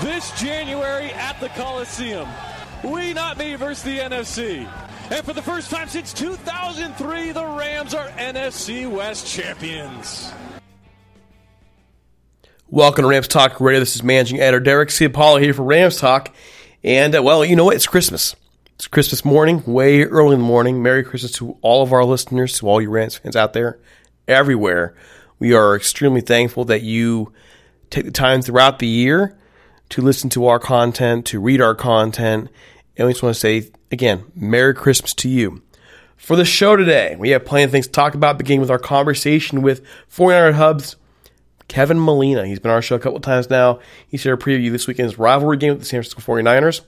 this January at the Coliseum. We not me versus the NFC. And for the first time since 2003, the Rams are NFC West champions. Welcome to Rams Talk Radio. This is managing editor Derek Ciapala here for Rams Talk. And, uh, well, you know what? It's Christmas. It's Christmas morning, way early in the morning. Merry Christmas to all of our listeners, to all you Rams fans out there, everywhere. We are extremely thankful that you take the time throughout the year to listen to our content, to read our content. And we just want to say, again, Merry Christmas to you. For the show today, we have plenty of things to talk about, beginning with our conversation with 49er Hubs, Kevin Molina. He's been on our show a couple times now. He shared a preview this weekend's rivalry game with the San Francisco 49ers.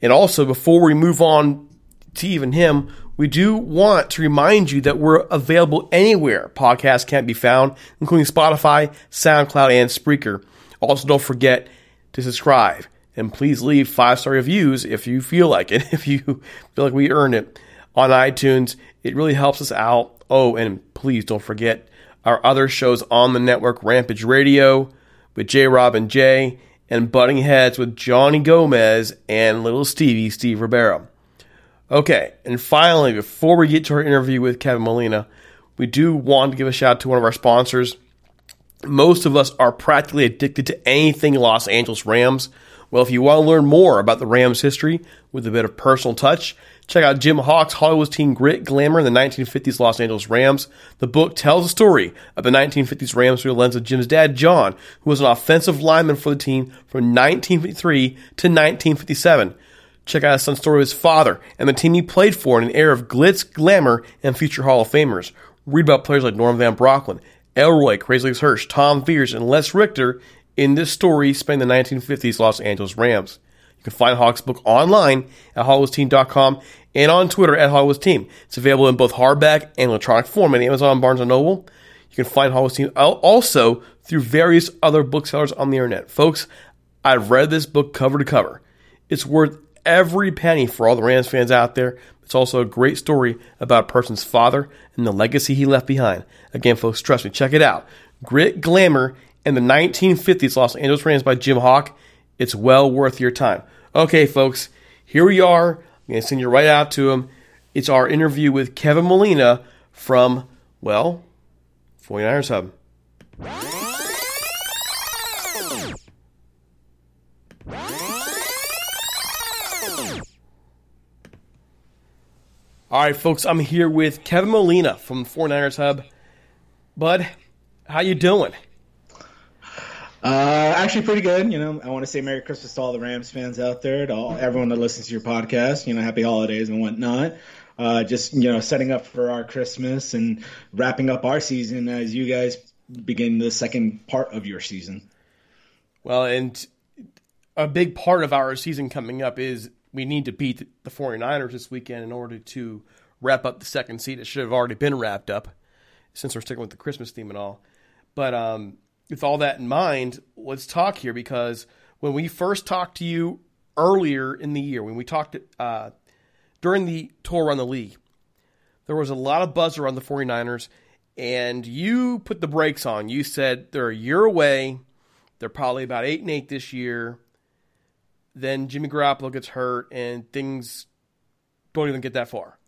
And also, before we move on to even him, we do want to remind you that we're available anywhere podcasts can't be found, including Spotify, SoundCloud, and Spreaker. Also, don't forget to subscribe and please leave five star reviews if you feel like it, if you feel like we earned it on iTunes. It really helps us out. Oh, and please don't forget our other shows on the network Rampage Radio with J Rob and Jay and butting heads with Johnny Gomez and little Stevie, Steve Ribeiro. Okay, and finally, before we get to our interview with Kevin Molina, we do want to give a shout out to one of our sponsors. Most of us are practically addicted to anything Los Angeles Rams. Well, if you want to learn more about the Rams' history with a bit of personal touch, check out Jim Hock's Hollywood Team Grit, Glamour, in the 1950s Los Angeles Rams. The book tells the story of the 1950s Rams through the lens of Jim's dad, John, who was an offensive lineman for the team from 1953 to 1957. Check out his son's story of his father and the team he played for in an era of glitz, glamour, and future Hall of Famers. Read about players like Norm Van Brocklin, Elroy, Crazy Legs Hirsch, Tom Fears, and Les Richter in this story spanning the 1950s Los Angeles Rams. You can find Hock's book online at HollywoodTeam.com and on Twitter at HollywoodTeam. It's available in both hardback and electronic form at Amazon, Barnes & Noble. You can find Hollywood Team also through various other booksellers on the internet. Folks, I've read this book cover to cover. It's worth every penny for all the Rams fans out there. It's also a great story about a person's father and the legacy he left behind. Again, folks, trust me, check it out. Grit, Glamour, and the 1950s Los Angeles Rams by Jim Hock. It's well worth your time. Okay, folks, here we are. I'm going to send you right out to him. It's our interview with Kevin Molina from, well, 49ers Hub. All right, folks, I'm here with Kevin Molina from 49ers Hub. Bud, how you doing? Uh, actually, pretty good. You know, I want to say Merry Christmas to all the Rams fans out there, to all, everyone that listens to your podcast. You know, Happy Holidays and whatnot. Uh, just you know, setting up for our Christmas and wrapping up our season as you guys begin the second part of your season. Well, and a big part of our season coming up is we need to beat the 49ers this weekend in order to wrap up the second seed. It should have already been wrapped up since we're sticking with the Christmas theme and all. But um, with all that in mind, let's talk here because when we first talked to you earlier in the year, when we talked uh, during the tour on the league, there was a lot of buzz around the 49ers, and you put the brakes on. You said they're a year away. They're probably about 8 and 8 this year then Jimmy Garoppolo gets hurt and things don't even get that far.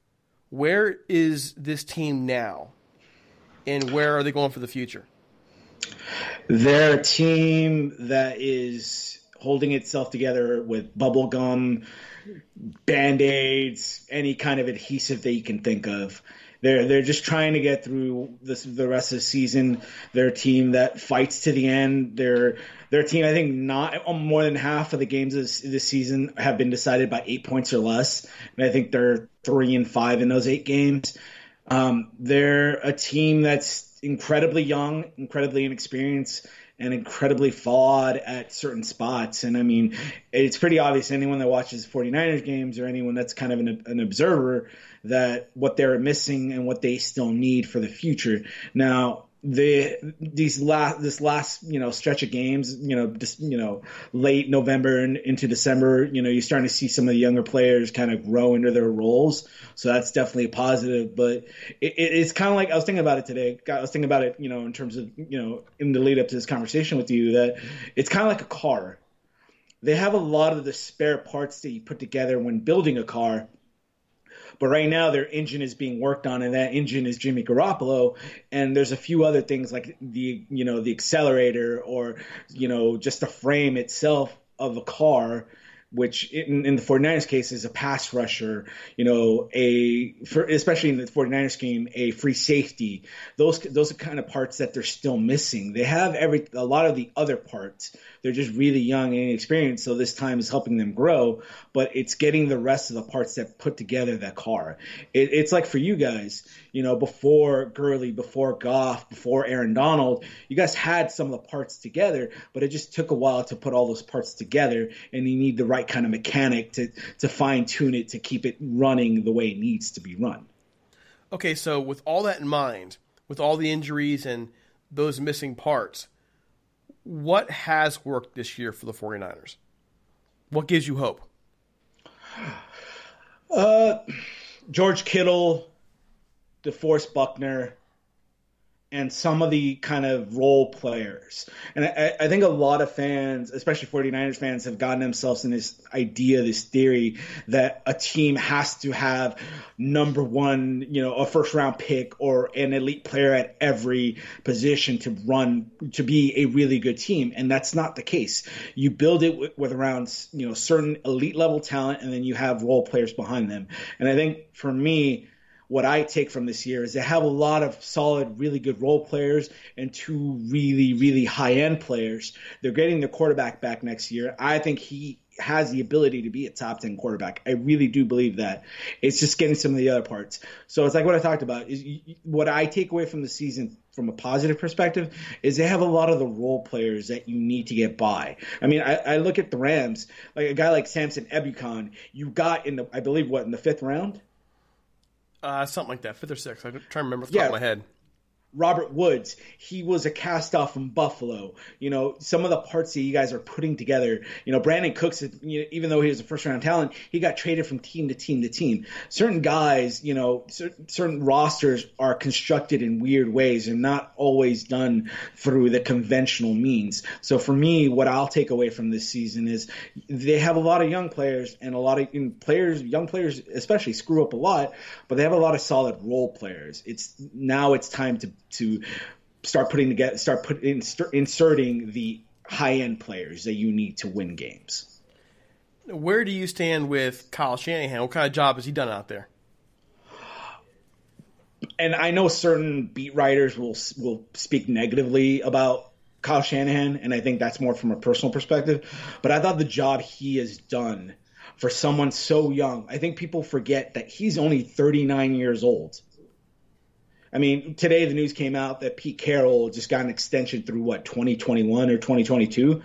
Where is this team now? And where are they going for the future? They're a team that is holding itself together with bubble gum, band aids, any kind of adhesive that you can think of. They're they're just trying to get through this, the rest of the season. They're a team that fights to the end. They're their team, I think, not more than half of the games this, this season have been decided by eight points or less, and I think they're three and five in those eight games. Um, they're a team that's incredibly young, incredibly inexperienced, and incredibly flawed at certain spots. And I mean, it's pretty obvious anyone that watches 49ers games or anyone that's kind of an, an observer that what they're missing and what they still need for the future. Now, the these last this last you know stretch of games you know just you know late November and into December you know you're starting to see some of the younger players kind of grow into their roles. So that's definitely a positive. But it, it's kind of like I was thinking about it today I was thinking about it you know in terms of you know in the lead up to this conversation with you that it's kind of like a car. They have a lot of the spare parts that you put together when building a car but right now, their engine is being worked on, and that engine is Jimmy Garoppolo. And there's a few other things like the you know the accelerator or you know just the frame itself of a car which in, in, the 49ers case is a pass rusher, you know, a for, especially in the 49ers game, a free safety. Those those are kind of parts that they're still missing. They have every a lot of the other parts. They're just really young and inexperienced, so this time is helping them grow. But it's getting the rest of the parts that put together that car. It, it's like for you guys, you know, before Gurley, before Goff, before Aaron Donald, you guys had some of the parts together, but it just took a while to put all those parts together, and you need the right kind of mechanic to to fine tune it to keep it running the way it needs to be run. Okay, so with all that in mind, with all the injuries and those missing parts, what has worked this year for the 49ers? What gives you hope? Uh, George Kittle, DeForest Buckner, and some of the kind of role players. And I, I, think a lot of fans, especially 49ers fans, have gotten themselves in this idea, this theory that a team has to have number one, you know, a first round pick or an elite player at every position to run, to be a really good team. And that's not the case. You build it with, with around, you know, certain elite level talent and then you have role players behind them. And I think for me, what I take from this year is they have a lot of solid, really good role players and two really, really high end players. They're getting their quarterback back next year. I think he has the ability to be a top 10 quarterback. I really do believe that. It's just getting some of the other parts. So it's like what I talked about is what I take away from the season from a positive perspective is they have a lot of the role players that you need to get by. I mean, I, I look at the Rams, like a guy like Samson Ebukam, you got in the, I believe, what, in the fifth round? Uh, something like that, fifth or sixth. I'm trying to remember off the yeah. top of my head. Robert Woods, he was a cast off from Buffalo. You know, some of the parts that you guys are putting together. You know, Brandin Cooks, you know, even though he was a first round talent, he got traded from team to team to team. Certain guys, you know, certain, certain rosters are constructed in weird ways and not always done through the conventional means. So for me, what I'll take away from this season is they have a lot of young players and a lot of players, young players especially, screw up a lot, but they have a lot of solid role players. It's now it's time to to start putting together, start put, inserting the high end players that you need to win games. Where do you stand with Kyle Shanahan? What kind of job has he done out there? And I know certain beat writers will will speak negatively about Kyle Shanahan, and I think that's more from a personal perspective. But I thought the job he has done for someone so young, I think people forget that he's only 39 years old. I mean, today the news came out that Pete Carroll just got an extension through what 2021 or 2022.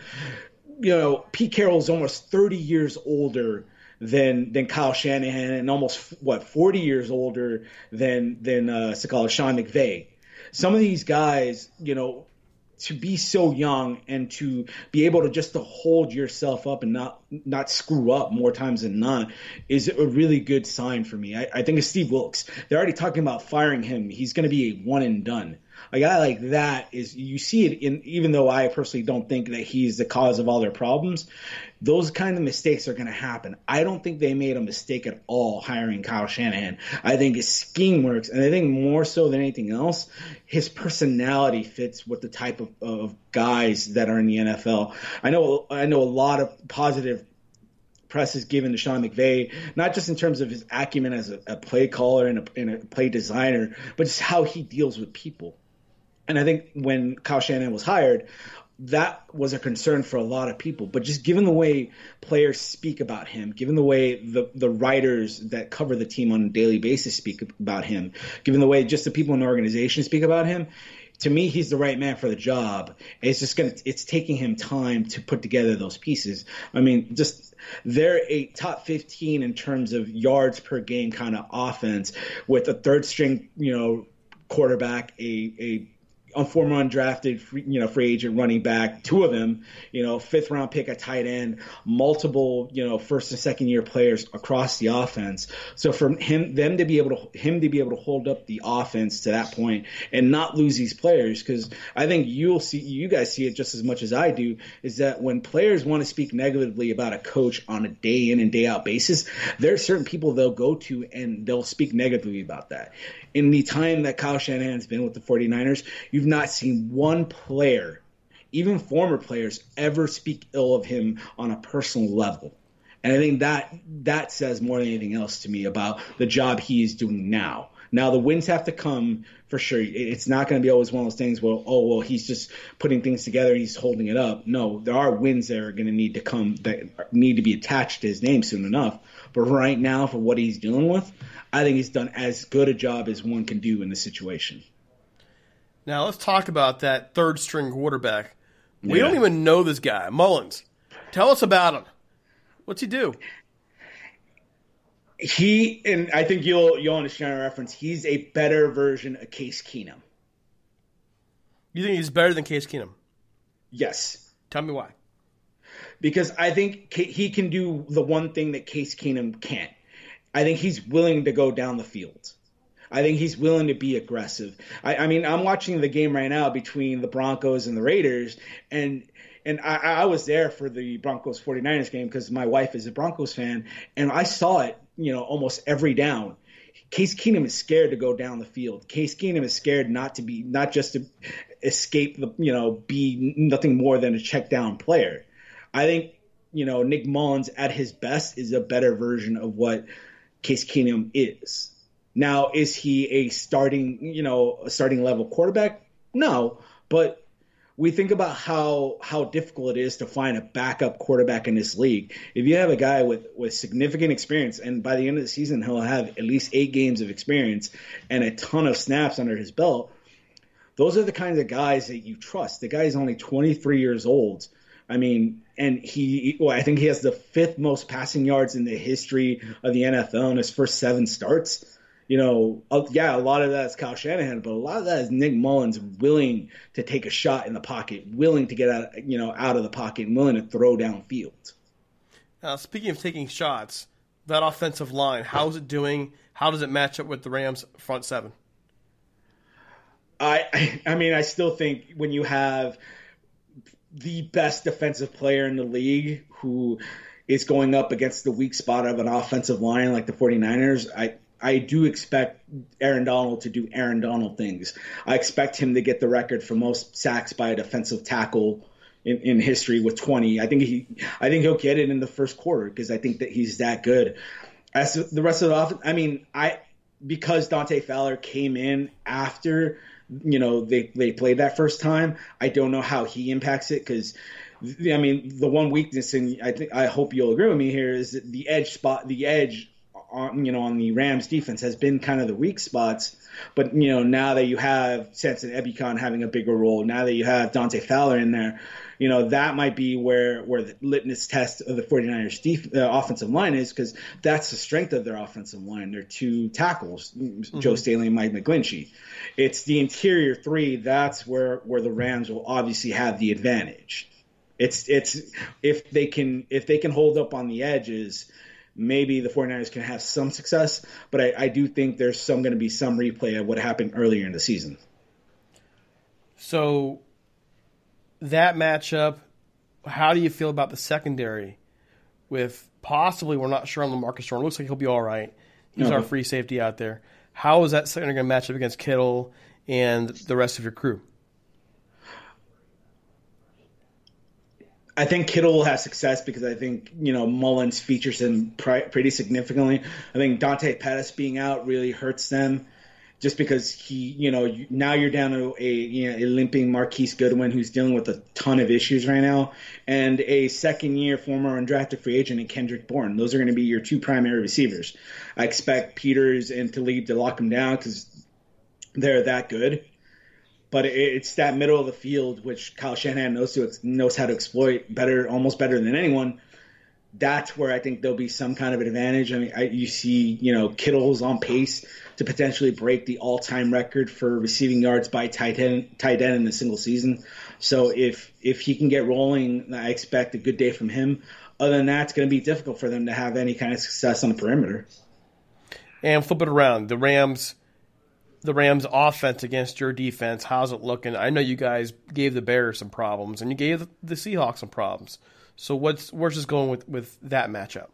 You know, Pete Carroll is almost 30 years older than than Kyle Shanahan and almost what 40 years older than than uh, Sean McVay. Some of these guys, you know, to be so young and to be able to just to hold yourself up and not not screw up more times than not is a really good sign for me. I, I think it's Steve Wilks. They're already talking about firing him. He's going to be a one and done a guy like that is you see it in even though I personally don't think that he's the cause of all their problems, those kind of mistakes are going to happen. I don't think they made a mistake at all hiring Kyle Shanahan. I think his scheme works, and I think more so than anything else, his personality fits with the type of, of guys that are in the NFL. I know I know a lot of positive press is given to Sean McVay, not just in terms of his acumen as a, a play caller and a, and a, play designer, but just how he deals with people. And I think when Kyle Shanahan was hired, that was a concern for a lot of people. But just given the way players speak about him, given the way the, the writers that cover the team on a daily basis speak about him, given the way just the people in the organization speak about him, to me, he's the right man for the job. It's just gonna, it's taking him time to put together those pieces. I mean, just they're a top 15 in terms of yards per game kind of offense with a third string, you know, quarterback, a, a a former undrafted, free, you know, free agent running back, two of them, you know, fifth round pick at tight end, multiple, you know, first and second year players across the offense. So for him, them to be able to, him to be able to hold up the offense to that point and not lose these players, because I think you'll see, you guys see it just as much as I do, is that when players want to speak negatively about a coach on a day in and day out basis, there are certain people they'll go to and they'll speak negatively about that in the time that Kyle Shanahan's been with the 49ers, you've not seen one player, even former players, ever speak ill of him on a personal level. And I think that that says more than anything else to me about the job he is doing now. Now the wins have to come for sure. It's not going to be always one of those things where oh well he's just putting things together, he's holding it up. No, there are wins that are going to need to come that need to be attached to his name soon enough. But right now, for what he's dealing with, I think he's done as good a job as one can do in this situation. Now let's talk about that third string quarterback. We yeah. don't even know this guy, Mullens. Tell us about him. What's he do? He and I think you'll you'll understand our reference. He's a better version of Case Keenum. You think he's better than Case Keenum? Yes. Tell me why. Because I think he can do the one thing that Case Keenum can't. I think he's willing to go down the field. I think he's willing to be aggressive. I, I, mean, I'm watching the game right now between the Broncos and the Raiders, and and I, I was there for the Broncos 49ers game because my wife is a Broncos fan, and I saw it, you know, almost every down. Case Keenum is scared to go down the field. Case Keenum is scared not to be, not just to escape the, you know, be nothing more than a check down player. I think, you know, Nick Mullens at his best is a better version of what Case Keenum is. Now, is he a starting, you know, a starting level quarterback? No, but we think about how how difficult it is to find a backup quarterback in this league. If you have a guy with with significant experience, and by the end of the season he'll have at least eight games of experience and a ton of snaps under his belt, those are the kinds of guys that you trust. The guy is only 23 years old. I mean, and he, well, I think he has the fifth most passing yards in the history of the NFL in his first seven starts you know, yeah, a lot of that is Kyle Shanahan, but a lot of that is Nick Mullens willing to take a shot in the pocket, willing to get out, you know, out of the pocket, and willing to throw downfield. Now, speaking of taking shots, that offensive line, how's it doing? How does it match up with the Rams' front seven? I, I mean, I still think when you have the best defensive player in the league who is going up against the weak spot of an offensive line like the 49ers, I I do expect Aaron Donald to do Aaron Donald things. I expect him to get the record for most sacks by a defensive tackle in, in history with 20. I think he, I think he'll get it in the first quarter because I think that he's that good. As the rest of the offense, I mean, I because Dante Fowler came in after you know they they played that first time. I don't know how he impacts it because. I mean, the one weakness, and I think I hope you'll agree with me here, is the edge spot, the edge on you know on the Rams defense has been kind of the weak spots. But you know now that you have Samson Ebukam having a bigger role, now that you have Dante Fowler in there, you know that might be where where the litmus test of the 49ers def- uh, offensive line is because that's the strength of their offensive line. Their two tackles, mm-hmm. Joe Staley and Mike McGlinchey. It's the interior three that's where where the Rams will obviously have the advantage. It's it's if they can if they can hold up on the edges maybe the 49ers can have some success, but I, I do think there's some going to be some replay of what happened earlier in the season. So that matchup, how do you feel about the secondary with possibly we're not sure on Lamarcus Joyner. Looks like he'll be all right. He's our free safety out there. How is that secondary going to match up against Kittle and the rest of your crew? I think Kittle will have success because I think you know Mullens features him pretty significantly. I think Dante Pettis being out really hurts them, just because he you know now you're down to a you know a limping Marquise Goodwin who's dealing with a ton of issues right now, and a second year former undrafted free agent in Kendrick Bourne. Those are going to be your two primary receivers. I expect Peters and Talib to lock them down because they're that good but it's that middle of the field which Kyle Shanahan knows to knows how to exploit better, almost better than anyone. That's where I think there'll be some kind of advantage. I mean, I, you see, you know, Kittle's on pace to potentially break the all-time record for receiving yards by tight end, tight end in a single season. So if if he can get rolling, I expect a good day from him. Other than that, it's going to be difficult for them to have any kind of success on the perimeter. And flip it around, the Rams the Rams' offense against your defense. How's it looking? I know you guys gave the Bears some problems, and you gave the Seahawks some problems. So what's where's this going with with that matchup?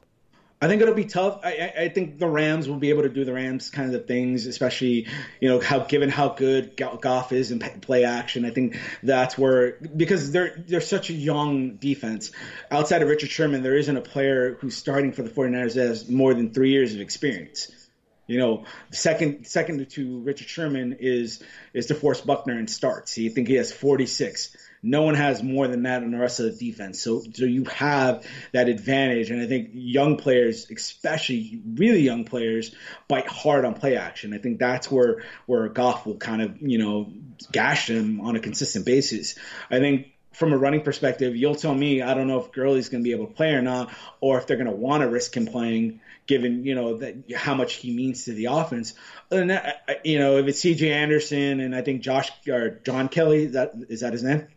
I think it'll be tough. I, I, think the Rams will be able to do the Rams kind of things, especially you know how given how good Goff is in play action. I think that's where because they're they're such a young defense. Outside of Richard Sherman, there isn't a player who's starting for the 49ers that has more than three years of experience. You know, second second to Richard Sherman is is DeForest Buckner in starts. You think he has 46. No one has more than that on the rest of the defense. So so you have that advantage, and I think young players, especially really young players, bite hard on play action. I think that's where where Goff will kind of you know gash them on a consistent basis. I think from a running perspective, you'll tell me. I don't know if Gurley's going to be able to play or not, or if they're going to want to risk him playing given you know that how much he means to the offense. Than that, you know, if it's C.J. Anderson and I think Josh or John Kelly, that is that his name?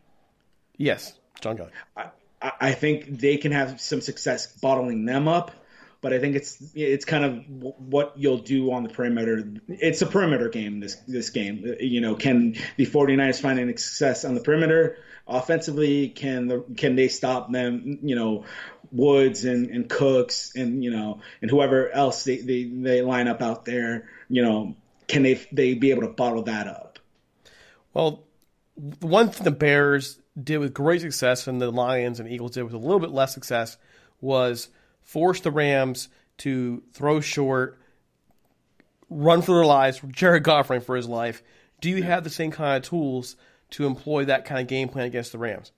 Yes, John Kelly. I, I think they can have some success bottling them up but I think it's it's kind of what you'll do on the perimeter. It's a perimeter game. This this game, you know, can the 49ers find any success on the perimeter offensively? Can the can they stop them? You know, Woods and, and Cooks and you know and whoever else they, they, they line up out there, you know, can they they be able to bottle that up? Well, one thing the Bears did with great success and the Lions and Eagles did with a little bit less success was force the Rams to throw short, run for their lives, Jared Goff for his life. Do you have the same kind of tools to employ that kind of game plan against the Rams?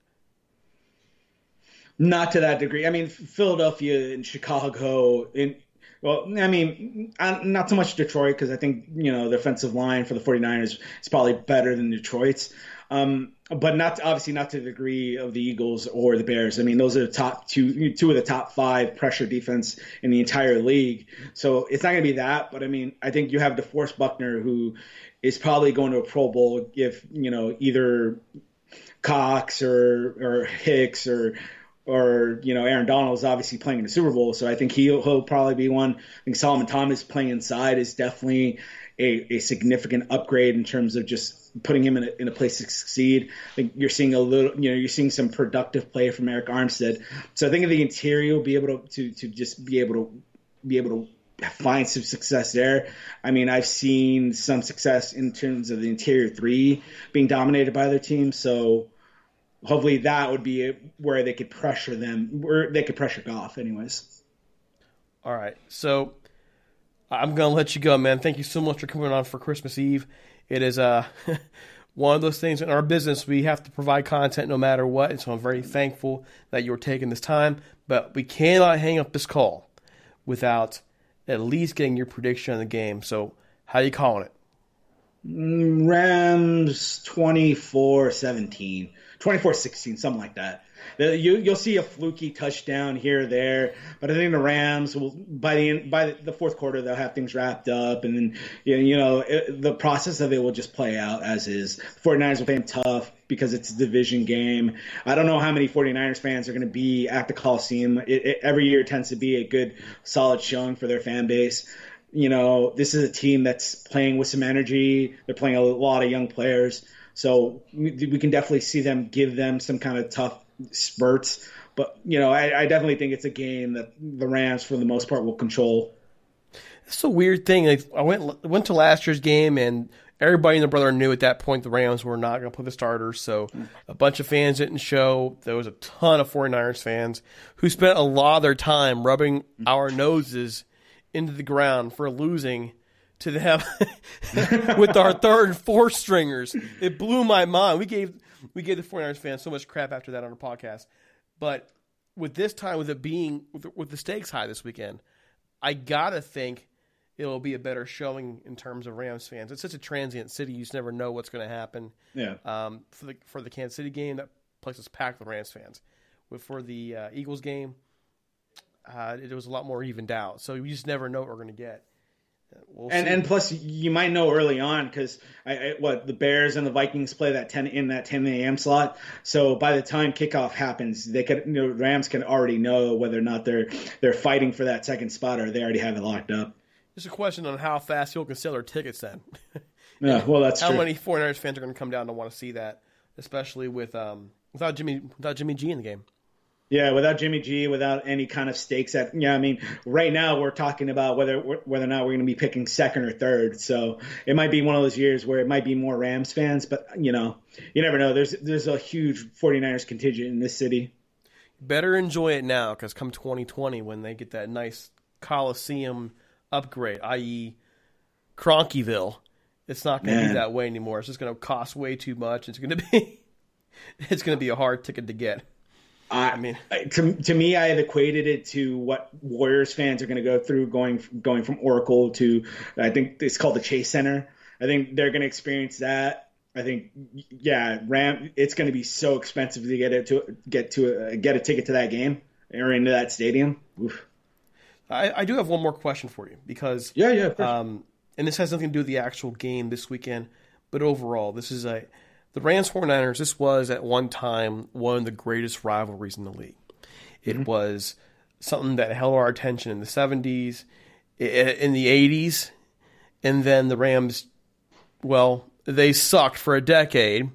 Not to that degree. I mean, Philadelphia and Chicago, in well, I mean, not so much Detroit because I think you know the offensive line for the 49ers is probably better than Detroit's. Um, but not obviously not to the degree of the Eagles or the Bears. I mean, those are the top two, two of the top five pressure defense in the entire league. So it's not going to be that. But I mean, I think you have DeForest Buckner, who is probably going to a Pro Bowl if you know either Cox or or Hicks or or you know Aaron Donald is obviously playing in the Super Bowl, so I think he'll, he'll probably be one. I think Solomon Thomas playing inside is definitely a, a significant upgrade in terms of just putting him in a, in a place to succeed. I think you're seeing a little, you know, you're seeing some productive play from Arik Armstead. So I think the interior will be able to, to, to just be able to be able to find some success there. I mean, I've seen some success in terms of the interior three being dominated by their team. So hopefully that would be where they could pressure them, where they could pressure Goff, anyways. All right. So I'm going to let you go, man. Thank you so much for coming on for Christmas Eve. It is uh, one of those things in our business. We have to provide content no matter what. And so I'm very thankful that you're taking this time. But we cannot hang up this call without at least getting your prediction on the game. So, how you calling it? Mm, Rams 24 17, 24 16, something like that. You you'll see a fluky touchdown here or there, but I think the Rams will by the end, by the fourth quarter they'll have things wrapped up, and then you know it, the process of it will just play out as is. 49ers will play them tough because it's a division game. I don't know how many 49ers fans are going to be at the Coliseum. It, it, every year tends to be a good solid showing for their fan base you know, this is a team that's playing with some energy. They're playing a lot of young players. So we, we can definitely see them give them some kind of tough spurts. But you know, I, I, definitely think it's a game that the Rams, for the most part, will control. It's a weird thing. Like, I went went to last year's game, and everybody and their brother knew at that point the Rams were not going to play the starters. So hmm. a bunch of fans didn't show. There was a ton of 49ers fans who spent a lot of their time rubbing hmm. our noses into the ground for losing to them with our third and fourth stringers. It blew my mind. We gave we gave the 49ers fans so much crap after that on our podcast. But with this time, with it being with the, with the stakes high this weekend, I gotta think it'll be a better showing in terms of Rams fans. It's such a transient city; you just never know what's going to happen. Yeah. Um, for the for the Kansas City game, that place is packed with Rams fans. But for the uh, Eagles game, uh, it was a lot more evened out. So you just never know what we're going to get. We'll and see. and plus you might know early on because what the Bears and the Vikings play that ten in that ten a.m. slot. So by the time kickoff happens, they could you know, Rams can already know whether or not they're they're fighting for that second spot or they already have it locked up. Just a question on how fast people can sell their tickets then. yeah, well that's how true. many 49ers fans are going to come down to want to see that, especially with um without Jimmy without Jimmy G in the game. Yeah, without Jimmy G, without any kind of stakes at yeah, I mean, right now we're talking about whether whether or not we're going to be picking second or third. So it might be one of those years where it might be more Rams fans, but you know, you never know. There's there's a huge 49ers contingent in this city. Better enjoy it now because come 2020 when they get that nice Coliseum upgrade, i.e., Kroenkeville, it's not going to be that way anymore. It's just going to cost way too much. It's going to be it's going to be a hard ticket to get. I, I mean, to, to me, I have equated it to what Warriors fans are going to go through going going from Oracle to I think it's called the Chase Center. I think they're going to experience that. I think, yeah, Ram. It's going to be so expensive to get it to get to a, get a ticket to that game or into that stadium. Oof. I, I do have one more question for you because yeah, yeah, um, and this has nothing to do with the actual game this weekend, but overall, this is a the Rams 49ers, this was at one time one of the greatest rivalries in the league. It mm-hmm. was something that held our attention in the 70s, in the 80s, and then the Rams, well, they sucked for a decade.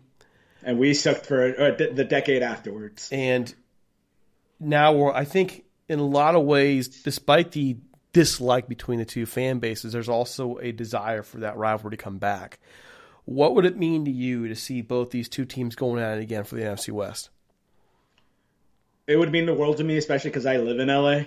And we sucked for uh, the decade afterwards. And now we're, I think, in a lot of ways, despite the dislike between the two fan bases, there's also a desire for that rivalry to come back. What would it mean to you to see both these two teams going at it again for the NFC West? It would mean the world to me, especially because I live in LA.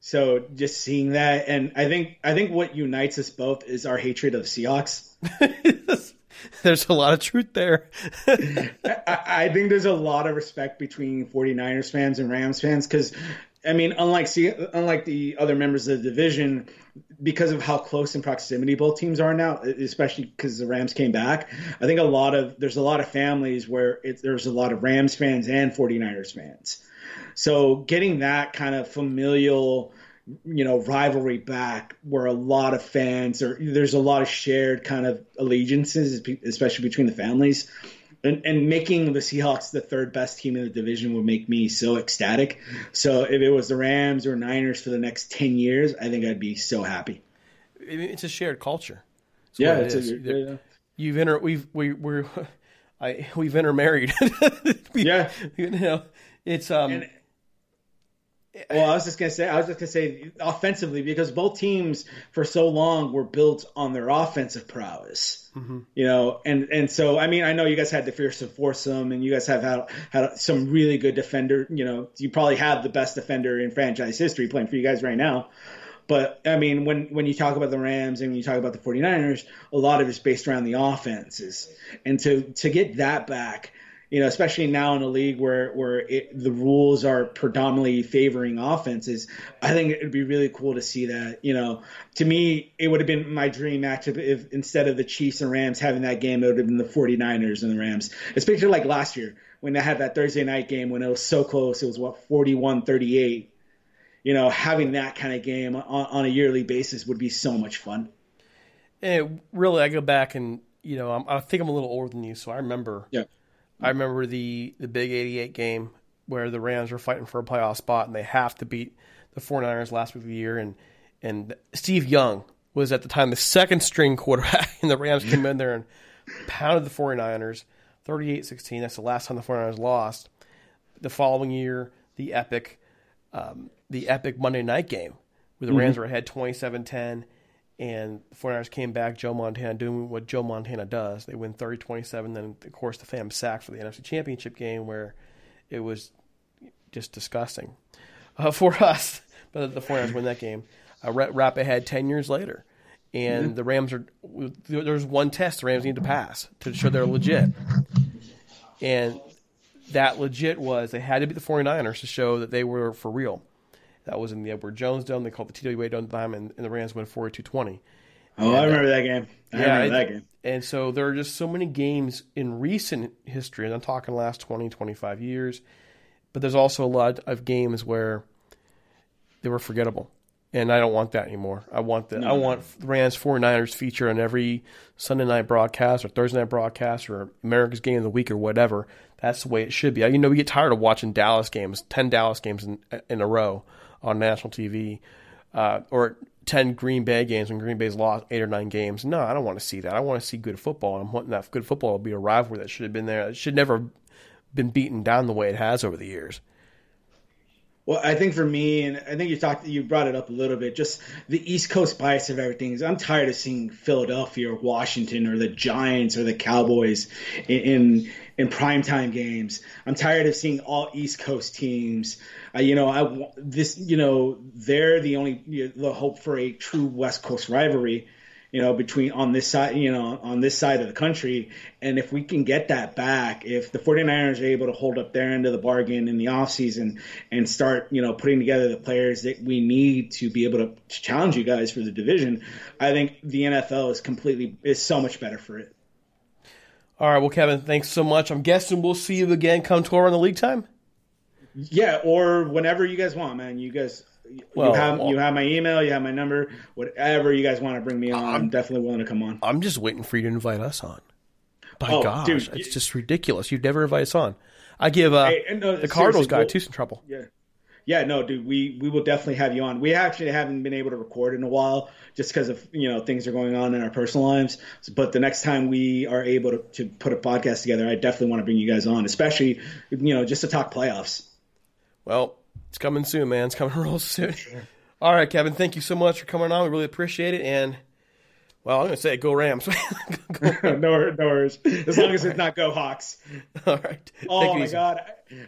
So just seeing that, and I think I think what unites us both is our hatred of Seahawks. there's a lot of truth there. I, I, think there's a lot of respect between 49ers fans and Rams fans because, I mean, unlike see, unlike the other members of the division, because of how close in proximity both teams are now, especially because the Rams came back, I think a lot of there's a lot of families where it, there's a lot of Rams fans and 49ers fans. So getting that kind of familial you know rivalry back where a lot of fans or there's a lot of shared kind of allegiances especially between the families and, and, making the Seahawks the third best team in the division would make me so ecstatic. So if it was the Rams or Niners for the next ten years, I think I'd be so happy. It's a shared culture. Yeah, it's a, yeah, You've inter we've we we're I we've intermarried. we, yeah, you know it's um. And, well, I was just gonna say, I was just gonna say offensively because both teams for so long were built on their offensive prowess, mm-hmm. you know, and and so I mean, I know you guys had the fearsome foursome, and you guys have had had some really good defender. You know, you probably have the best defender in franchise history playing for you guys right now. But I mean, when when you talk about the Rams and when you talk about the 49ers, a lot of it's based around the offenses, and to to get that back you know, especially now in a league where where it, the rules are predominantly favoring offenses, I think it would be really cool to see that. You know, to me, it would have been my dream matchup if instead of the Chiefs and Rams having that game, it would have been the 49ers and the Rams. Especially like last year when they had that Thursday night game when it was so close. It was what 41-38. You know, having that kind of game on, on a yearly basis would be so much fun. And really, I go back and you know, I'm, I think I'm a little older than you, so I remember. Yeah I remember the the big 88 game where the Rams were fighting for a playoff spot and they have to beat the 49ers last week of the year. And and Steve Young was at the time the second string quarterback and the Rams came in there and pounded the 49ers 38-16 that's the last time the 49ers lost. The following year the epic um, the epic Monday night game where the mm-hmm. Rams were ahead 27-10 and the 49ers came back, Joe Montana doing what Joe Montana does. They win 30 27. Then, of course, the fam sack for the NFC Championship game where it was just disgusting uh, for us. But the 49ers win that game. Uh, wrap ahead 10 years later. And mm-hmm. the Rams are, there's one test the Rams need to pass to show they're legit. And that legit was they had to beat the 49ers to show that they were for real. That was in the Edward Jones Dome. They called the TWA Dome and, and the Rams went 42-20. Oh, and, I remember that game. I yeah, remember that game. And so there are just so many games in recent history, and I'm talking last 20, 25 years, but there's also a lot of games where they were forgettable. And I don't want that anymore. I want the no. I want Rams 49ers feature on every Sunday night broadcast or Thursday night broadcast or America's Game of the Week or whatever. That's the way it should be. You know, we get tired of watching Dallas games, 10 Dallas games in, in a row on national TV, uh, or ten Green Bay games when Green Bay's lost eight or nine games. No, I don't want to see that. I want to see good football. And I'm wanting that good football to be a rivalry that should have been there. It should never been beaten down the way it has over the years. Well, I think for me, and I think you talked, you brought it up a little bit, just the East Coast bias of everything. I'm tired of seeing Philadelphia or Washington or the Giants or the Cowboys in in, in primetime games. I'm tired of seeing all East Coast teams uh, you know, I this, you know, they're the only you know, the hope for a true West Coast rivalry, you know, between on this side, you know, on this side of the country. And if we can get that back, if the 49ers are able to hold up their end of the bargain in the offseason and start, you know, putting together the players that we need to be able to, to challenge you guys for the division, I think the NFL is completely is so much better for it. All right, well, Kevin, thanks so much. I'm guessing we'll see you again come tour on the league time. Yeah, or whenever you guys want, man. You guys, well, you have well, you have my email, you have my number. Whatever you guys want to bring me on, I'm, I'm definitely willing to come on. I'm just waiting for you to invite us on. By oh, gosh, dude, it's just ridiculous. You've never invite us on. I give uh, hey, no, the Cardinals guy too some trouble. Yeah, yeah, no, dude, we we will definitely have you on. We actually haven't been able to record in a while just because of you know things are going on in our personal lives. But the next time we are able to, to put a podcast together, I definitely want to bring you guys on, especially you know just to talk playoffs. Well, it's coming soon, man. It's coming real soon. All right, Kevin. Thank you so much for coming on. We really appreciate it. And well, I'm going to say go Rams. no, no worries. As long as it's not Go Hawks. All right. Oh my easy. god.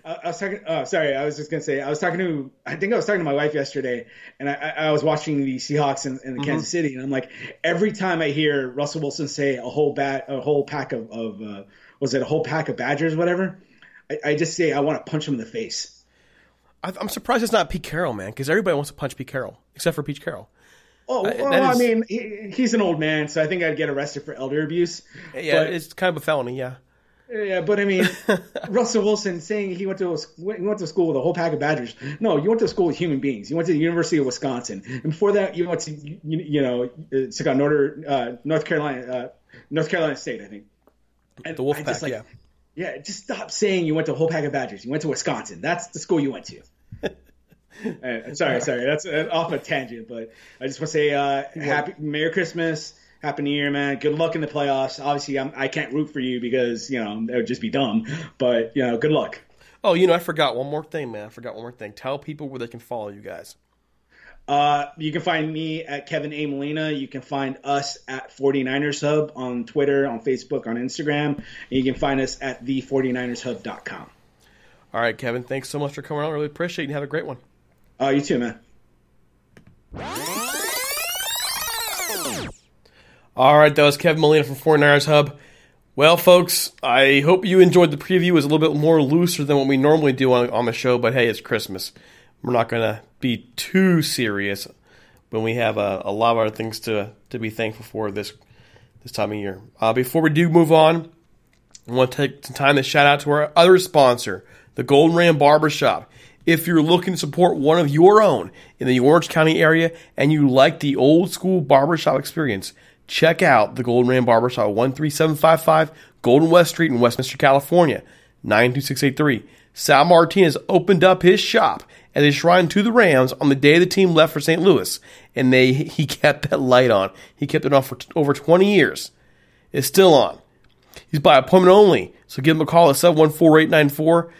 I, I, was talking. Oh, sorry. I was just gonna say. I was talking to. I think I was talking to my wife yesterday, and I, I was watching the Seahawks in, in mm-hmm. Kansas City, and I'm like, every time I hear Russell Wilson say a whole bat, a whole pack of, of uh, was it a whole pack of Badgers, whatever, I, I just say I want to punch him in the face. I'm surprised it's not Pete Carroll, man, because everybody wants to punch Pete Carroll except for Pete Carroll. Oh, well, is, I mean, he, he's an old man, so I think I'd get arrested for elder abuse. Yeah, but, it's kind of a felony, yeah. Yeah, but I mean, Russell Wilson saying he went to a, he went to school with a whole pack of Badgers. No, you went to school with human beings. You went to the University of Wisconsin, and before that, you went to you, you know it's like North uh, North Carolina uh, North Carolina State, I think. And the Wolfpack, like, yeah. Yeah, just stop saying you went to a whole pack of Badgers. You went to Wisconsin. That's the school you went to. uh, sorry, sorry, that's uh, off a tangent, but I just want to say uh, happy Merry Christmas, Happy New Year, man. Good luck in the playoffs. Obviously, I'm, I can not root for you because you know that would just be dumb, but you know, good luck. Oh, you know, I forgot one more thing, man. I forgot one more thing. Tell people where they can follow you guys. Uh, you can find me at Kevin A. Molina. You can find us at 49ers Hub on Twitter, on Facebook, on Instagram. And you can find us at the49ershub.com. All right, Kevin. Thanks so much for coming on. Really appreciate it and have a great one. Oh, you too, man. All right, that was Kevin Molina from 49ers Hub. Well, folks, I hope you enjoyed the preview. It was a little bit more looser than what we normally do on, on the show, but hey, it's Christmas. We're not going to be too serious when we have a, a, lot of other things to, to be thankful for this this time of year. Uh, before we do move on, I want to take some time to shout out to our other sponsor, the Golden Ram Barbershop. If you're looking to support one of your own in the Orange County area and you like the old school barbershop experience, check out the Golden Ram Barbershop 13755 Golden West Street in Westminster, California, 92683. Sal Martinez opened up his shop at his shrine to the Rams on the day the team left for St. Louis, and they he kept that light on. He kept it on for t- over 20 years. It's still on. He's by appointment only, so give him a call at 714 894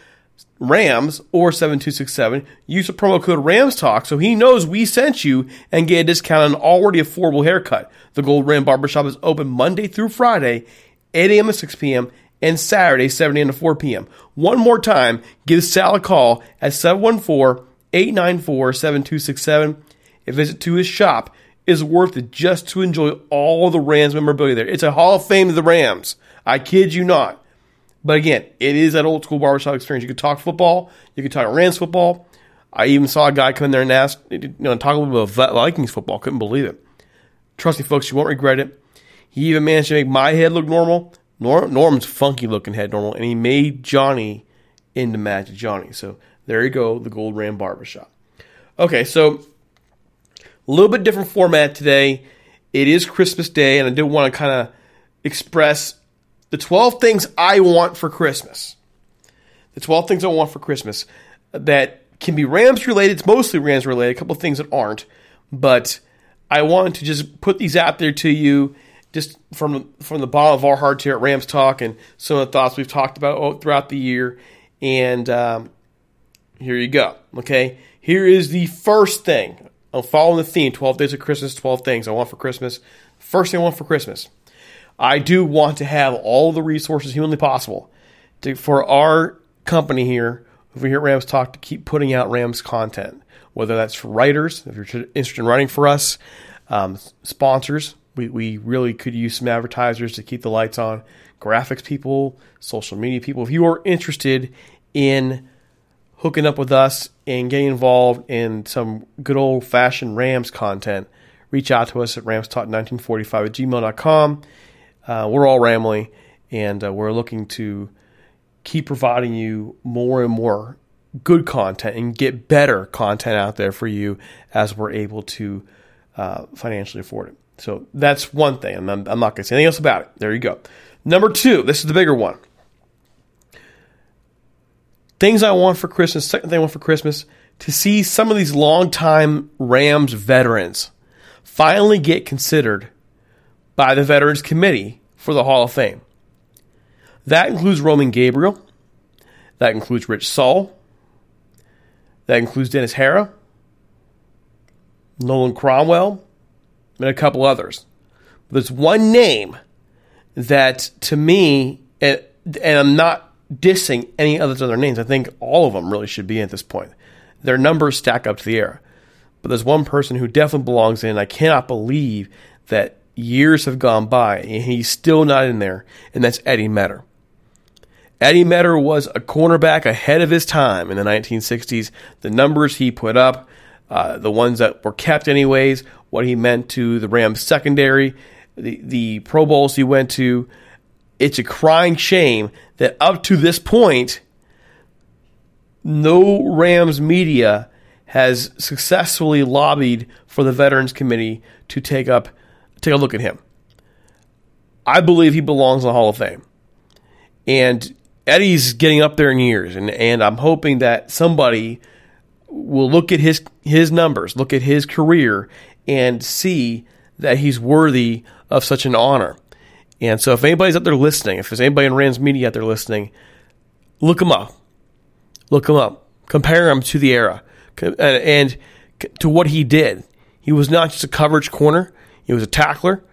Rams or 7267. Use the promo code RAMSTALK so he knows we sent you and get a discount on an already affordable haircut. The Gold Ram Barbershop is open Monday through Friday, 8 a.m. to 6 p.m., and Saturday, 7 a.m. to 4 p.m. One more time, give Sal a call at 714 894 7267 A visit to his shop is worth it just to enjoy all the Rams memorabilia there. It's a Hall of Fame of the Rams. I kid you not. But again, it is that old school barbershop experience. You could talk football, you could talk Rams football. I even saw a guy come in there and ask, you know, and talk a little bit about Vikings football. Couldn't believe it. Trust me, folks, you won't regret it. He even managed to make my head look normal. Norm, Norm's funky looking head normal, and he made Johnny into Magic Johnny. So there you go, the Gold Ram Barbershop. Okay, so a little bit different format today. It is Christmas Day, and I do want to kind of express the 12 things I want for Christmas. The 12 things I want for Christmas that can be Rams related. It's mostly Rams related, a couple of things that aren't. But I want to just put these out there to you just from from the bottom of our hearts here at Rams Talk and some of the thoughts we've talked about throughout the year. And um, here you go. Okay, here is the first thing. I'm following the theme: 12 days of Christmas, 12 things I want for Christmas. First thing I want for Christmas I do want to have all the resources humanly possible to, for our company here over here at Rams Talk to keep putting out Rams content, whether that's for writers, if you're interested in writing for us, um, sponsors. We, we really could use some advertisers to keep the lights on, graphics people, social media people. If you are interested in hooking up with us and getting involved in some good old fashioned Rams content, reach out to us at ramstalk1945 at gmail.com. Uh, we're all Ramley, and uh, we're looking to keep providing you more and more good content and get better content out there for you as we're able to uh, financially afford it. So that's one thing. I'm, I'm not going to say anything else about it. There you go. Number two, this is the bigger one. Things I want for Christmas, second thing I want for Christmas, to see some of these longtime Rams veterans finally get considered by the Veterans Committee for the Hall of Fame. That includes Roman Gabriel. That includes Rich Saul. That includes Dennis Harrah, Nolan Cromwell, and a couple others. But there's one name that to me, and, and I'm not dissing any others other names. I think all of them really should be at this point. Their numbers stack up to the air. But there's one person who definitely belongs in. I cannot believe that years have gone by and he's still not in there, and that's Eddie Meador. Eddie Meador was a cornerback ahead of his time in the 1960s. The numbers he put up, uh, the ones that were kept anyways, what he meant to the Rams secondary, the, the Pro Bowls he went to. It's a crying shame that up to this point, no Rams media has successfully lobbied for the Veterans Committee to take up take a look at him. I believe he belongs in the Hall of Fame. And Eddie's getting up there in years and, and I'm hoping that somebody will look at his his numbers, look at his career and see that he's worthy of such an honor. And so if anybody's out there listening, if there's anybody in Rams media out there listening, look him up. Look him up. Compare him to the era uh, and to what he did. He was not just a coverage corner; he was a tackler.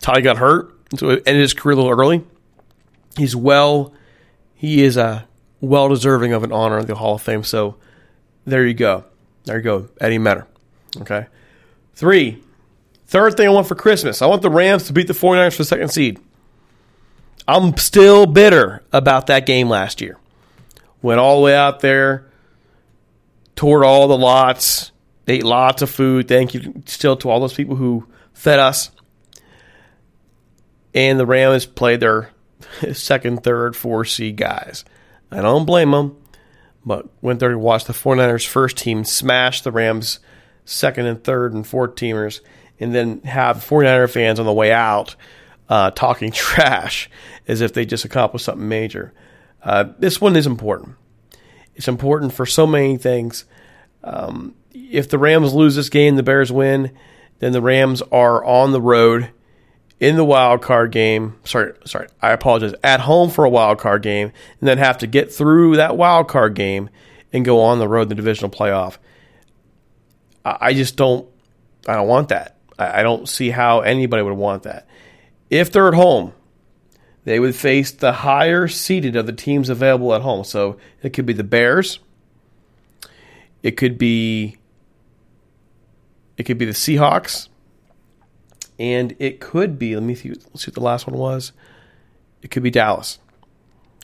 Ty got hurt, so ended his career a little early. He's well, he is a well deserving of an honor in the Hall of Fame. So there you go, there you go, Eddie Meador. Okay, three. Third thing I want for Christmas, I want the Rams to beat the 49ers for the second seed. I'm still bitter about that game last year. Went all the way out there toured all the lots, ate lots of food. Thank you still to all those people who fed us. And the Rams played their second, third, four seed guys. I don't blame them, but went there to watch the 49ers first team smash the Rams second and third and fourth teamers, and then have 49er fans on the way out uh, talking trash as if they just accomplished something major. Uh, this one is important. It's important for so many things. Um, if the Rams lose this game, the Bears win, then the Rams are on the road in the wild card game. Sorry, sorry, I apologize. At home for a wild card game, and then have to get through that wild card game and go on the road in the divisional playoff. I just don't. I don't want that. I don't see how anybody would want that. If they're at home, they would face the higher seeded of the teams available at home. So it could be the Bears. It could be it could be the Seahawks. And it could be, let me see, see what the last one was. It could be Dallas.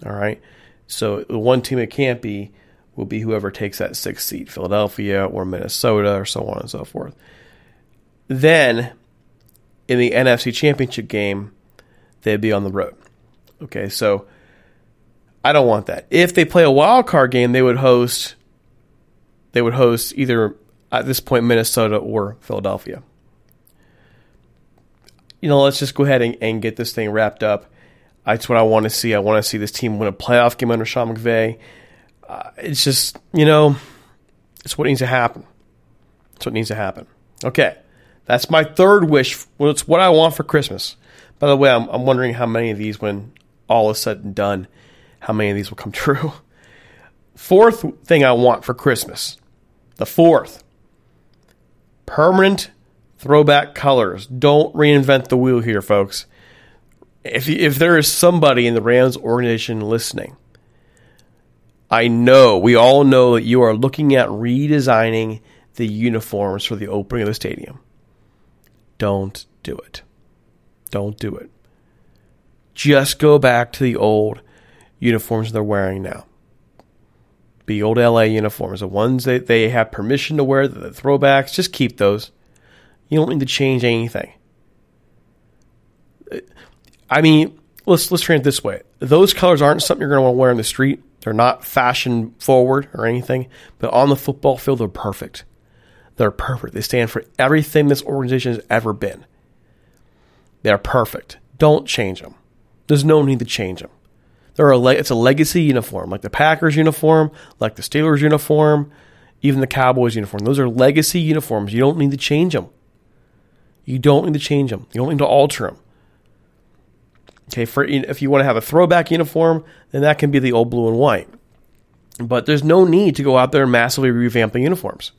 All right. So the one team it can't be will be whoever takes that sixth seat, Philadelphia or Minnesota or so on and so forth. Then in the NFC Championship game, they'd be on the road. Okay, so I don't want that. If they play a wild card game, they would host they would host either at this point Minnesota or Philadelphia. You know, let's just go ahead and, and get this thing wrapped up. That's what I want to see. I want to see this team win a playoff game under Sean McVay. Uh, it's just, you know, it's what needs to happen. It's what needs to happen. Okay, that's my third wish. Well, it's what I want for Christmas. By the way, I'm, I'm wondering how many of these, when all is said and done, how many of these will come true. Fourth thing I want for Christmas, the fourth, permanent throwback colors. Don't reinvent the wheel here, folks. If, if there is somebody in the Rams organization listening, I know, we all know that you are looking at redesigning the uniforms for the opening of the stadium. Don't do it. Don't do it. Just go back to the old uniforms they're wearing now. The old LA uniforms, the ones that they have permission to wear, the throwbacks, just keep those. You don't need to change anything. I mean, let's let's train it this way. Those colors aren't something you're going to want to wear in the street. They're not fashion forward or anything, but on the football field, they're perfect. They're perfect. They stand for everything this organization has ever been. They're perfect. Don't change them. There's no need to change them. They're a le- it's a legacy uniform, like the Packers uniform, like the Steelers uniform, even the Cowboys uniform. Those are legacy uniforms. You don't need to change them. You don't need to change them. You don't need to alter them. Okay, for if you want to have a throwback uniform, then that can be the old blue and white. But there's no need to go out there and massively revamp the uniforms.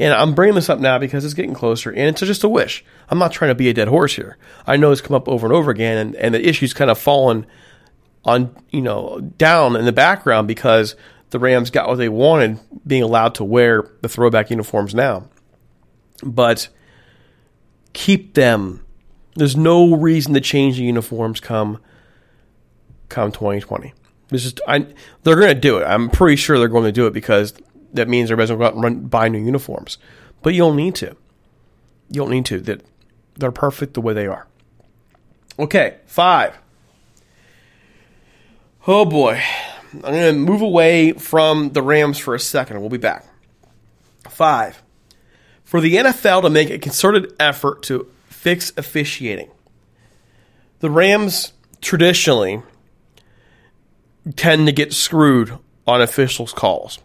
And I'm bringing this up now because it's getting closer, and it's just a wish. I'm not trying to be a dead horse here. I know it's come up over and over again, and, and the issue's kind of fallen on you know down in the background because the Rams got what they wanted, being allowed to wear the throwback uniforms now. But keep them. There's no reason to change the uniforms come come 2020. This is I, they're going to do it. I'm pretty sure they're going to do it because that means everybody's going to go out and run, buy new uniforms. But you don't need to. You don't need to. That they're perfect the way they are. Okay, five. Oh boy, I'm going to move away from the Rams for a second. We'll be back. Five. For the NFL to make a concerted effort to fix officiating. The Rams traditionally tend to get screwed on officials' calls.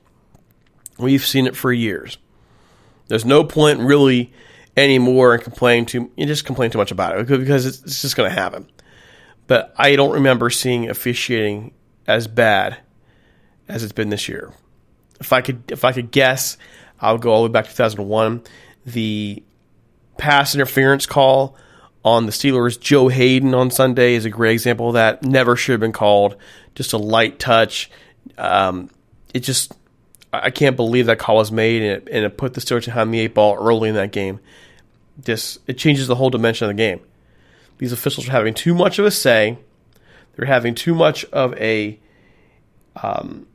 We've seen it for years. There's no point really anymore in complaining too. You just complain too much about it because it's, just going to happen. But I don't remember seeing officiating as bad as it's been this year. If I could, if I could guess, I'll go all the way back to 2001. The pass interference call on the Steelers, Joe Haden on Sunday is a great example of that. Never should have been called. Just a light touch. Um, it just, I can't believe that call was made and it, and it put the Steelers behind the eight ball early in that game. Just, it changes the whole dimension of the game. These officials are having too much of a say. They're having too much of a, um,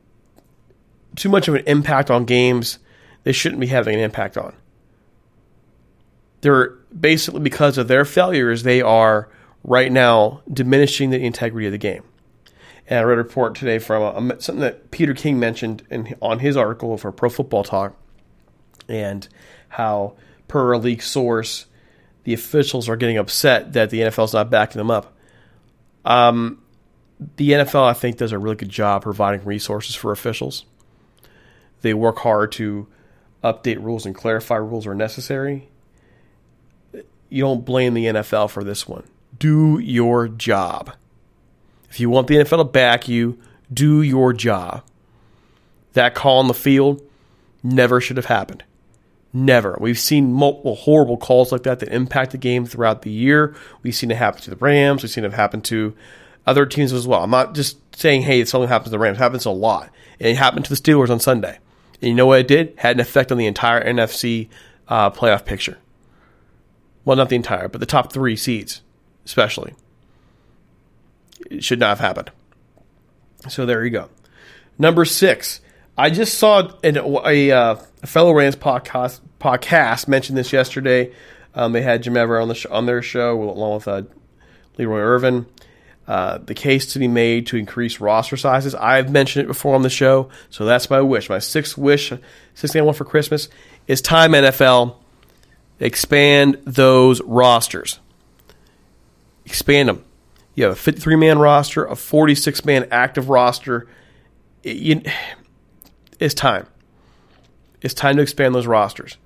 too much of an impact on games they shouldn't be having an impact on. They're basically because of their failures, they are right now diminishing the integrity of the game. And I read a report today from a, a, something that Peter King mentioned in, on his article for Pro Football Talk, and how per a leak source, the officials are getting upset that the NFL is not backing them up. Um, the NFL, I think, does a really good job providing resources for officials. They work hard to update rules and clarify rules where necessary you don't blame the NFL for this one. Do your job. If you want the NFL to back you, do your job. That call on the field never should have happened. Never. We've seen multiple horrible calls like that that impact the game throughout the year. We've seen it happen to the Rams. We've seen it happen to other teams as well. I'm not just saying, hey, it's only happens to the Rams. It happens a lot. And it happened to the Steelers on Sunday. And you know what it did? Had an effect on the entire NFC uh, playoff picture. Well, not the entire, but the top three seeds, especially. It should not have happened. So there you go. Number six. I just saw an, a, uh, a fellow Rams podcast podcast mentioned this yesterday. Um, they had Jim Everett on the sh- on their show along with uh, Leroy Irvin. Uh, the case to be made to increase roster sizes. I've mentioned it before on the show, so that's my wish. My sixth wish, sixth thing I want for Christmas is time NFL expand those rosters. Expand them. You have a 53 man roster, a 46 man active roster. It, it's time. It's time to expand those rosters.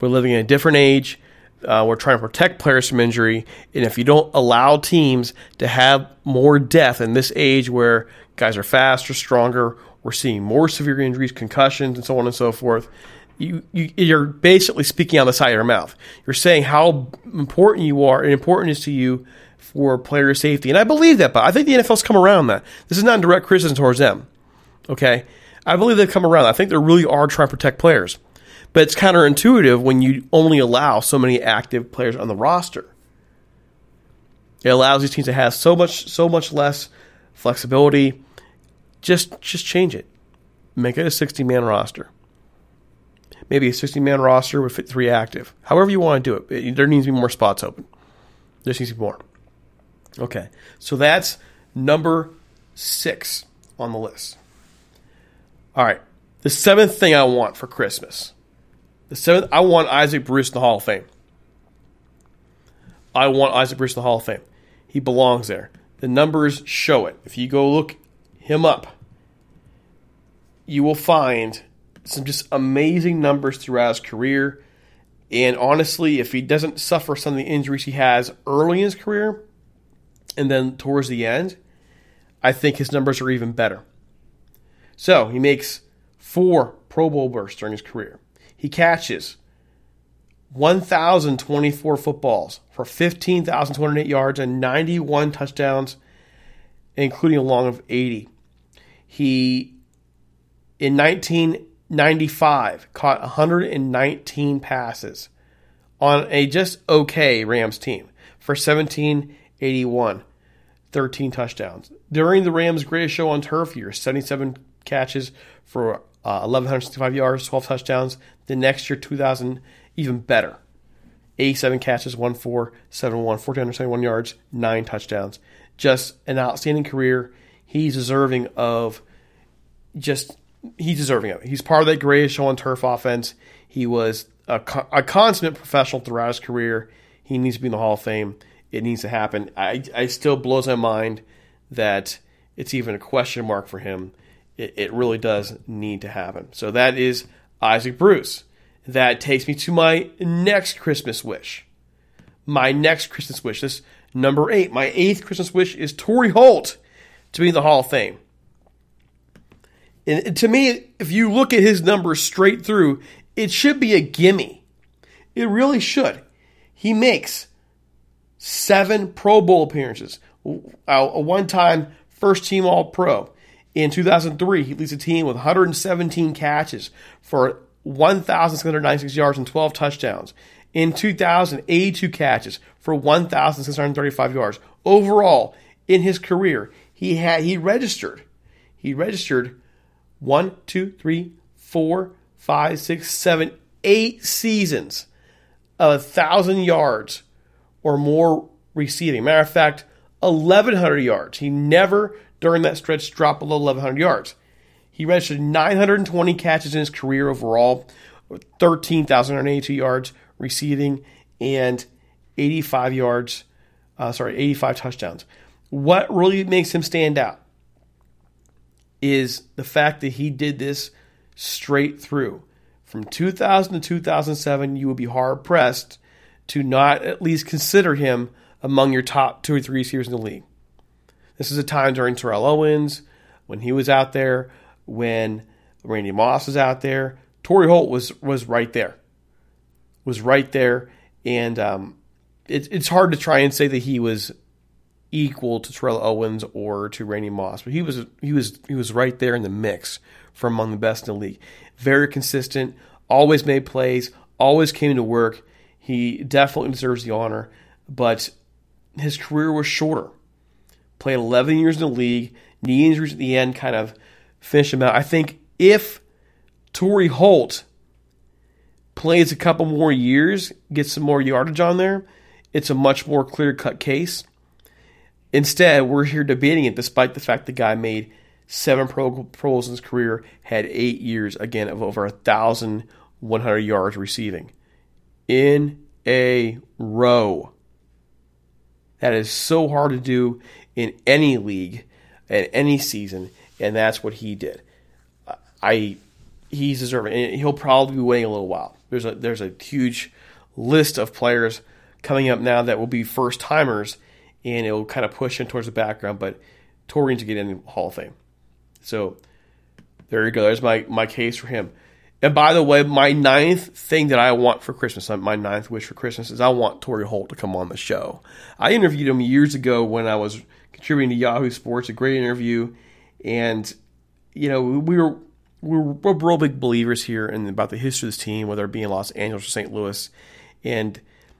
We're living in a different age. Uh, we're trying to protect players from injury. And if you don't allow teams to have more depth in this age where guys are faster, stronger, we're seeing more severe injuries, concussions, and so on and so forth, you, you you're basically speaking on the side of your mouth. You're saying how important you are and important is to you for player safety, and I believe that. But I think the NFL's come around that. This is not direct criticism towards them. Okay, I believe they've come around. I think they really are trying to protect players, but it's counterintuitive when you only allow so many active players on the roster. It allows these teams to have so much so much less flexibility. Just just change it. Make it a 60 man roster maybe a 60 man roster with three active. However you want to do it. it. There needs to be more spots open. There needs to be more. Okay, so that's number six on the list. All right, the seventh thing I want for Christmas. The seventh, I want Isaac Bruce in the Hall of Fame. I want Isaac Bruce in the Hall of Fame. He belongs there. The numbers show it. If you go look him up, you will find some just amazing numbers throughout his career. And honestly, if he doesn't suffer some of the injuries he has early in his career and then towards the end, I think his numbers are even better. So he makes four Pro Bowl bursts during his career. He catches 1,024 footballs for 15,208 yards and 91 touchdowns, including a long of 80. He, in 1995, caught 119 passes on a just okay Rams team for 1781, 13 touchdowns. During the Rams' greatest show on turf year, 77 catches for uh, 1,165 yards, 12 touchdowns. The next year, 2,000, even better. 87 catches, 1 4, 7 1, 1,471 yards, 9 touchdowns. Just an outstanding career. He's deserving of just, he's deserving of it. He's part of that greatest show on turf offense. He was a, a consummate professional throughout his career. He needs to be in the Hall of Fame. It needs to happen. I, I still blows my mind that it's even a question mark for him it, it really does need to happen. So that is Isaac Bruce. That takes me to my next Christmas wish. My next Christmas wish. This number eight. My eighth Christmas wish is Torry Holt to be in the Hall of Fame. And to me, if you look at his numbers straight through, it should be a gimme. It really should. He makes seven Pro Bowl appearances, uh, a one time first team All Pro, in 2003, he leads a team with 117 catches for 1,696 yards and 12 touchdowns. In 2000, 82 catches for 1,635 yards. Overall, in his career, he had he registered he registered one, two, three, four, five, six, seven, eight seasons of a thousand yards or more receiving. Matter of fact, 1,100 yards. He never during that stretch dropped below 1,100 yards. He registered 920 catches in his career overall, 13,182 yards receiving, and 85 yards, uh, sorry, 85 touchdowns. What really makes him stand out is the fact that he did this straight through. From 2000 to 2007, you would be hard pressed to not at least consider him among your top two or three receivers in the league. This is a time during Terrell Owens when he was out there, when Randy Moss was out there. Torry Holt was was right there, was right there, and um, it, it's hard to try and say that he was equal to Terrell Owens or to Randy Moss, but he was he was he was right there in the mix for among the best in the league. Very consistent, always made plays, always came to work. He definitely deserves the honor, but his career was shorter played 11 years in the league. Knee injuries at the end kind of finished him out. I think if Torry Holt plays a couple more years, gets some more yardage on there, it's a much more clear cut case. Instead, we're here debating it despite the fact the guy made seven Pro, Pro Bowls in his career, had eight years, again, of over 1,100 yards receiving in a row. That is so hard to do in any league in any season, and that's what he did. I he's deserving, and he'll probably be waiting a little while. There's a there's a huge list of players coming up now that will be first timers, and it'll kind of push him towards the background. But Torian to get in the Hall of Fame, so there you go. There's my my case for him. And by the way, my ninth thing that I want for Christmas, my ninth wish for Christmas, is I want Torry Holt to come on the show. I interviewed him years ago when I was contributing to Yahoo Sports. A great interview, and you know we were we we're real big believers here and about the history of this team, whether it be in Los Angeles or St. Louis, and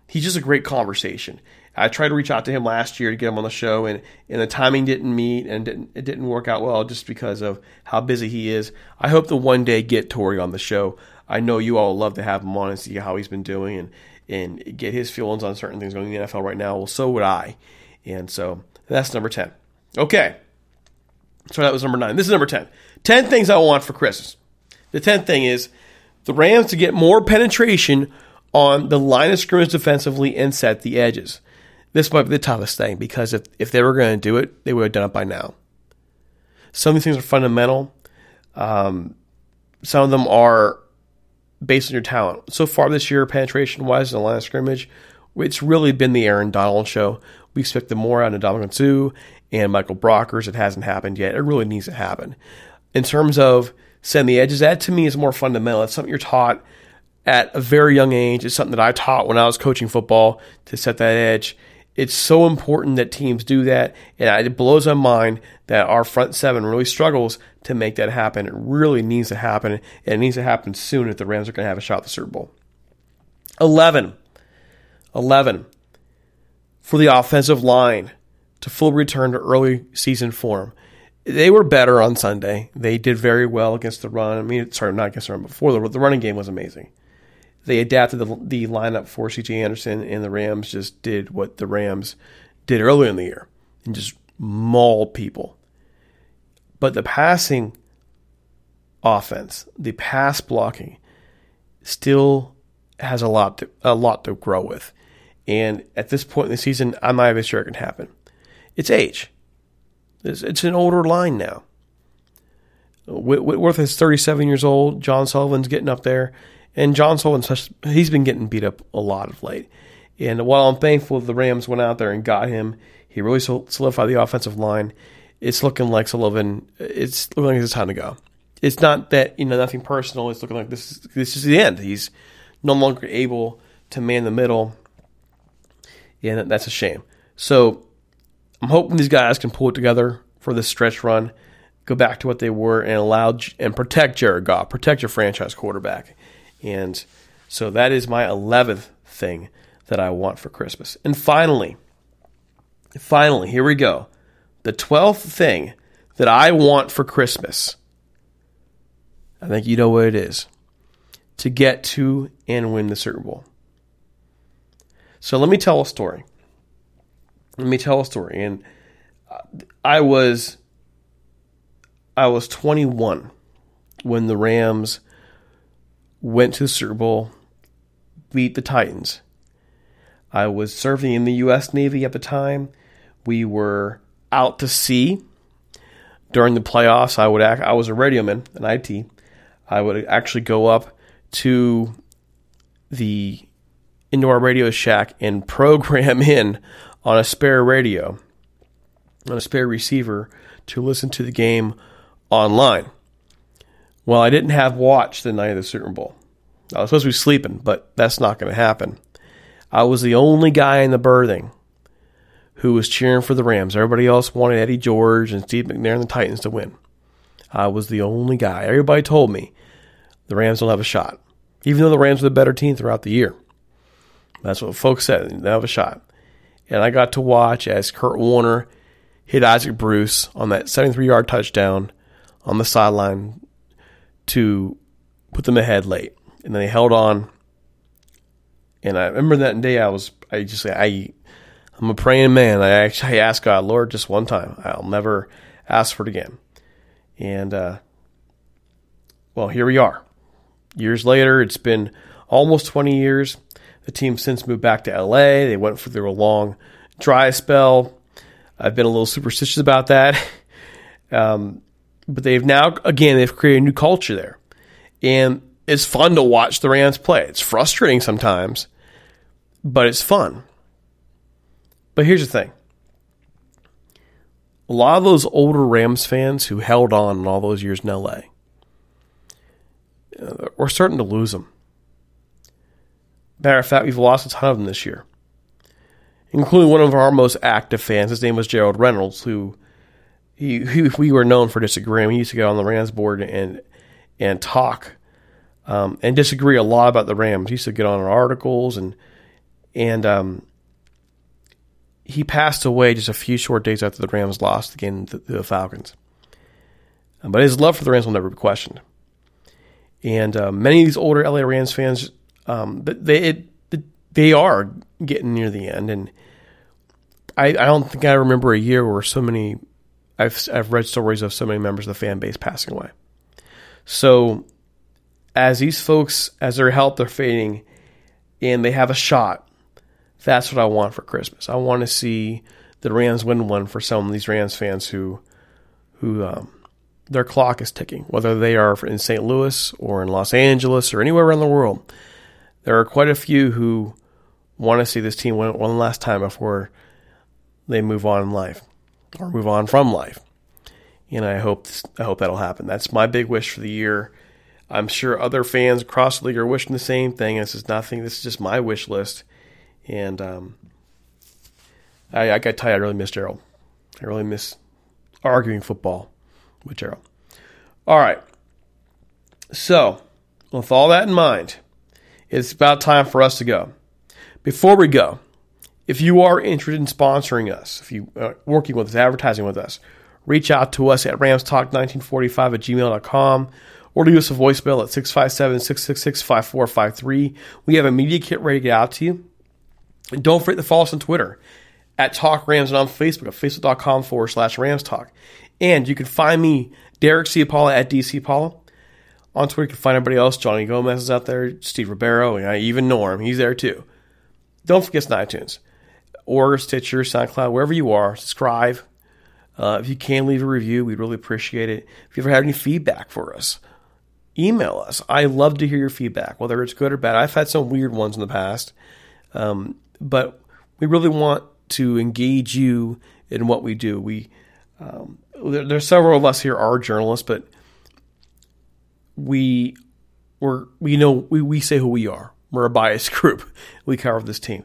he's just a great conversation. I tried to reach out to him last year to get him on the show, and, and the timing didn't meet, and didn't, it didn't work out well just because of how busy he is. I hope to one day get Torry on the show. I know you all love to have him on and see how he's been doing and and get his feelings on certain things going in the NFL right now. Well, so would I, and so that's number 10. Okay. So that was number nine. This is number 10. 10 things I want for Christmas. The 10th thing is the Rams to get more penetration on the line of scrimmage defensively and set the edges. This might be the toughest thing because if, if they were going to do it, they would have done it by now. Some of these things are fundamental. Um, some of them are based on your talent. So far this year, penetration wise in the line of scrimmage, it's really been the Aaron Donald show. We expect the more out of Ndamukong Suh and Michael Brockers. It hasn't happened yet. It really needs to happen. In terms of setting the edges, that to me is more fundamental. It's something you're taught at a very young age. It's something that I taught when I was coaching football to set that edge. It's so important that teams do that, and it blows my mind that our front seven really struggles to make that happen. It really needs to happen, and it needs to happen soon if the Rams are going to have a shot at the Super Bowl. 11. 11. For the offensive line to full return to early season form. They were better on Sunday. They did very well against the run. I mean, sorry, not against the run, before the, the running game was amazing they adapted the, the lineup for C.J. Anderson, and the Rams just did what the Rams did earlier in the year and just mauled people. But the passing offense, the pass blocking, still has a lot to, a lot to grow with. And at this point in the season, I'm not even sure it can happen. It's age. It's, it's an older line now. Whitworth is 37 years old. John Sullivan's getting up there. And John Sullivan, he's been getting beat up a lot of late. And while I'm thankful the Rams went out there and got him, he really solidified the offensive line. It's looking like Sullivan. It's looking like it's time to go. It's not that you know nothing personal. It's looking like this is this is the end. He's no longer able to man the middle, and that's a shame. So I'm hoping these guys can pull it together for this stretch run, go back to what they were, and allow and protect Jared Goff, protect your franchise quarterback. And so that is my 11th thing that I want for Christmas. And finally, finally, here we go. The 12th thing that I want for Christmas. I think you know what it is to get to and win the Super Bowl. So let me tell a story. Let me tell a story. And I was I was 21 when the Rams went to the Super Bowl, beat the Titans. I was serving in the U.S. Navy at the time. We were out to sea during the playoffs. I would act, I was a radioman an IT. I would actually go up to the indoor radio shack and program in on a spare radio, on a spare receiver to listen to the game online. Well, I didn't have watch the night of the Super Bowl. I was supposed to be sleeping, but that's not going to happen. I was the only guy in the berthing who was cheering for the Rams. Everybody else wanted Eddie George and Steve McNair and the Titans to win. I was the only guy. Everybody told me the Rams don't have a shot, even though the Rams were the better team throughout the year. That's what folks said. They have a shot. And I got to watch as Kurt Warner hit Isaac Bruce on that 73 yard touchdown on the sideline to put them ahead late, and then they held on. And I remember that day I was I just I I'm a praying man. I actually asked God, Lord, just one time. I'll never ask for it again. And uh, well, here we are. Years later, it's been almost 20 years. The team since moved back to LA. They went through a long dry spell. I've been a little superstitious about that. Um, but they've now again they've created a new culture there, and it's fun to watch the Rams play. It's frustrating sometimes, but it's fun. But here's the thing. A lot of those older Rams fans who held on in all those years in LA, uh, we're starting to lose them. Matter of fact, we've lost a ton of them this year, including one of our most active fans. His name was Gerald Reynolds, who he, he, we were known for disagreeing. We used to get on the Rams board and and talk um, and disagree a lot about the Rams. He used to get on our articles and and um, he passed away just a few short days after the Rams lost again to the Falcons. But his love for the Rams will never be questioned. And uh, many of these older LA Rams fans, um, they it, they are getting near the end, and I, I don't think I remember a year where so many I've I've read stories of so many members of the fan base passing away. So as these folks, as their health are fading, and they have a shot, that's what I want for Christmas. I want to see the Rams win one for some of these Rams fans who, who um, their clock is ticking, whether they are in St. Louis or in Los Angeles or anywhere around the world. There are quite a few who want to see this team win one last time before they move on in life or move on from life. And I hope I hope that'll happen. That's my big wish for the year. I'm sure other fans across the league are wishing the same thing. This is nothing. This is just my wish list. And um, I, I got to tell you, I really miss Gerald. I really miss arguing football with Gerald. All right. So, with all that in mind, it's about time for us to go. Before we go, if you are interested in sponsoring us, if you are working with us, advertising with us, reach out to us at ramstalk1945 at gmail.com or leave us a voicemail at 657 666 5453. We have a media kit ready to get out to you. And don't forget to follow us on Twitter at Talk Rams and on Facebook at facebook.com forward slash Rams Talk. And you can find me, Derek Ciapala at DC Paula. On Twitter, you can find everybody else. Johnny Gomez is out there, Steve Ribeiro, and even Norm. He's there too. Don't forget on iTunes or Stitcher, SoundCloud, wherever you are. Subscribe. Uh, if you can leave a review, we'd really appreciate it. If you ever had any feedback for us, email us. I love to hear your feedback, whether it's good or bad. I've had some weird ones in the past, um, but we really want to engage you in what we do. We um, there, there's several of us here are journalists, but we we're we know we, we say who we are. We're a biased group. We cover this team,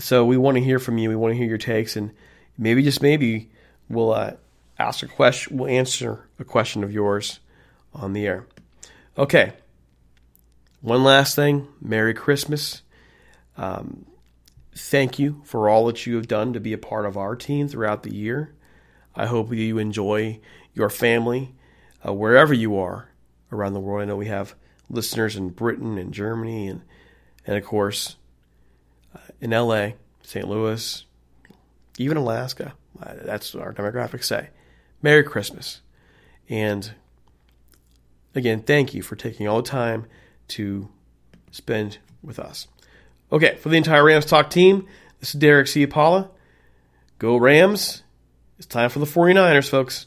so we want to hear from you. We want to hear your takes, and maybe just maybe we'll uh, ask a question. We'll answer a question of yours on the air. Okay. One last thing. Merry Christmas. Um, thank you for all that you have done to be a part of our team throughout the year. I hope you enjoy your family uh, wherever you are around the world. I know we have listeners in Britain and Germany and and of course in LA, St. Louis, even Alaska. Uh, that's what our demographics say. Merry Christmas. And again, thank you for taking all the time to spend with us. Okay, for the entire Rams Talk team, this is Derek Ciapala. Go Rams. It's time for the 49ers, folks.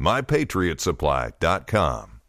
mypatriotsupply.com.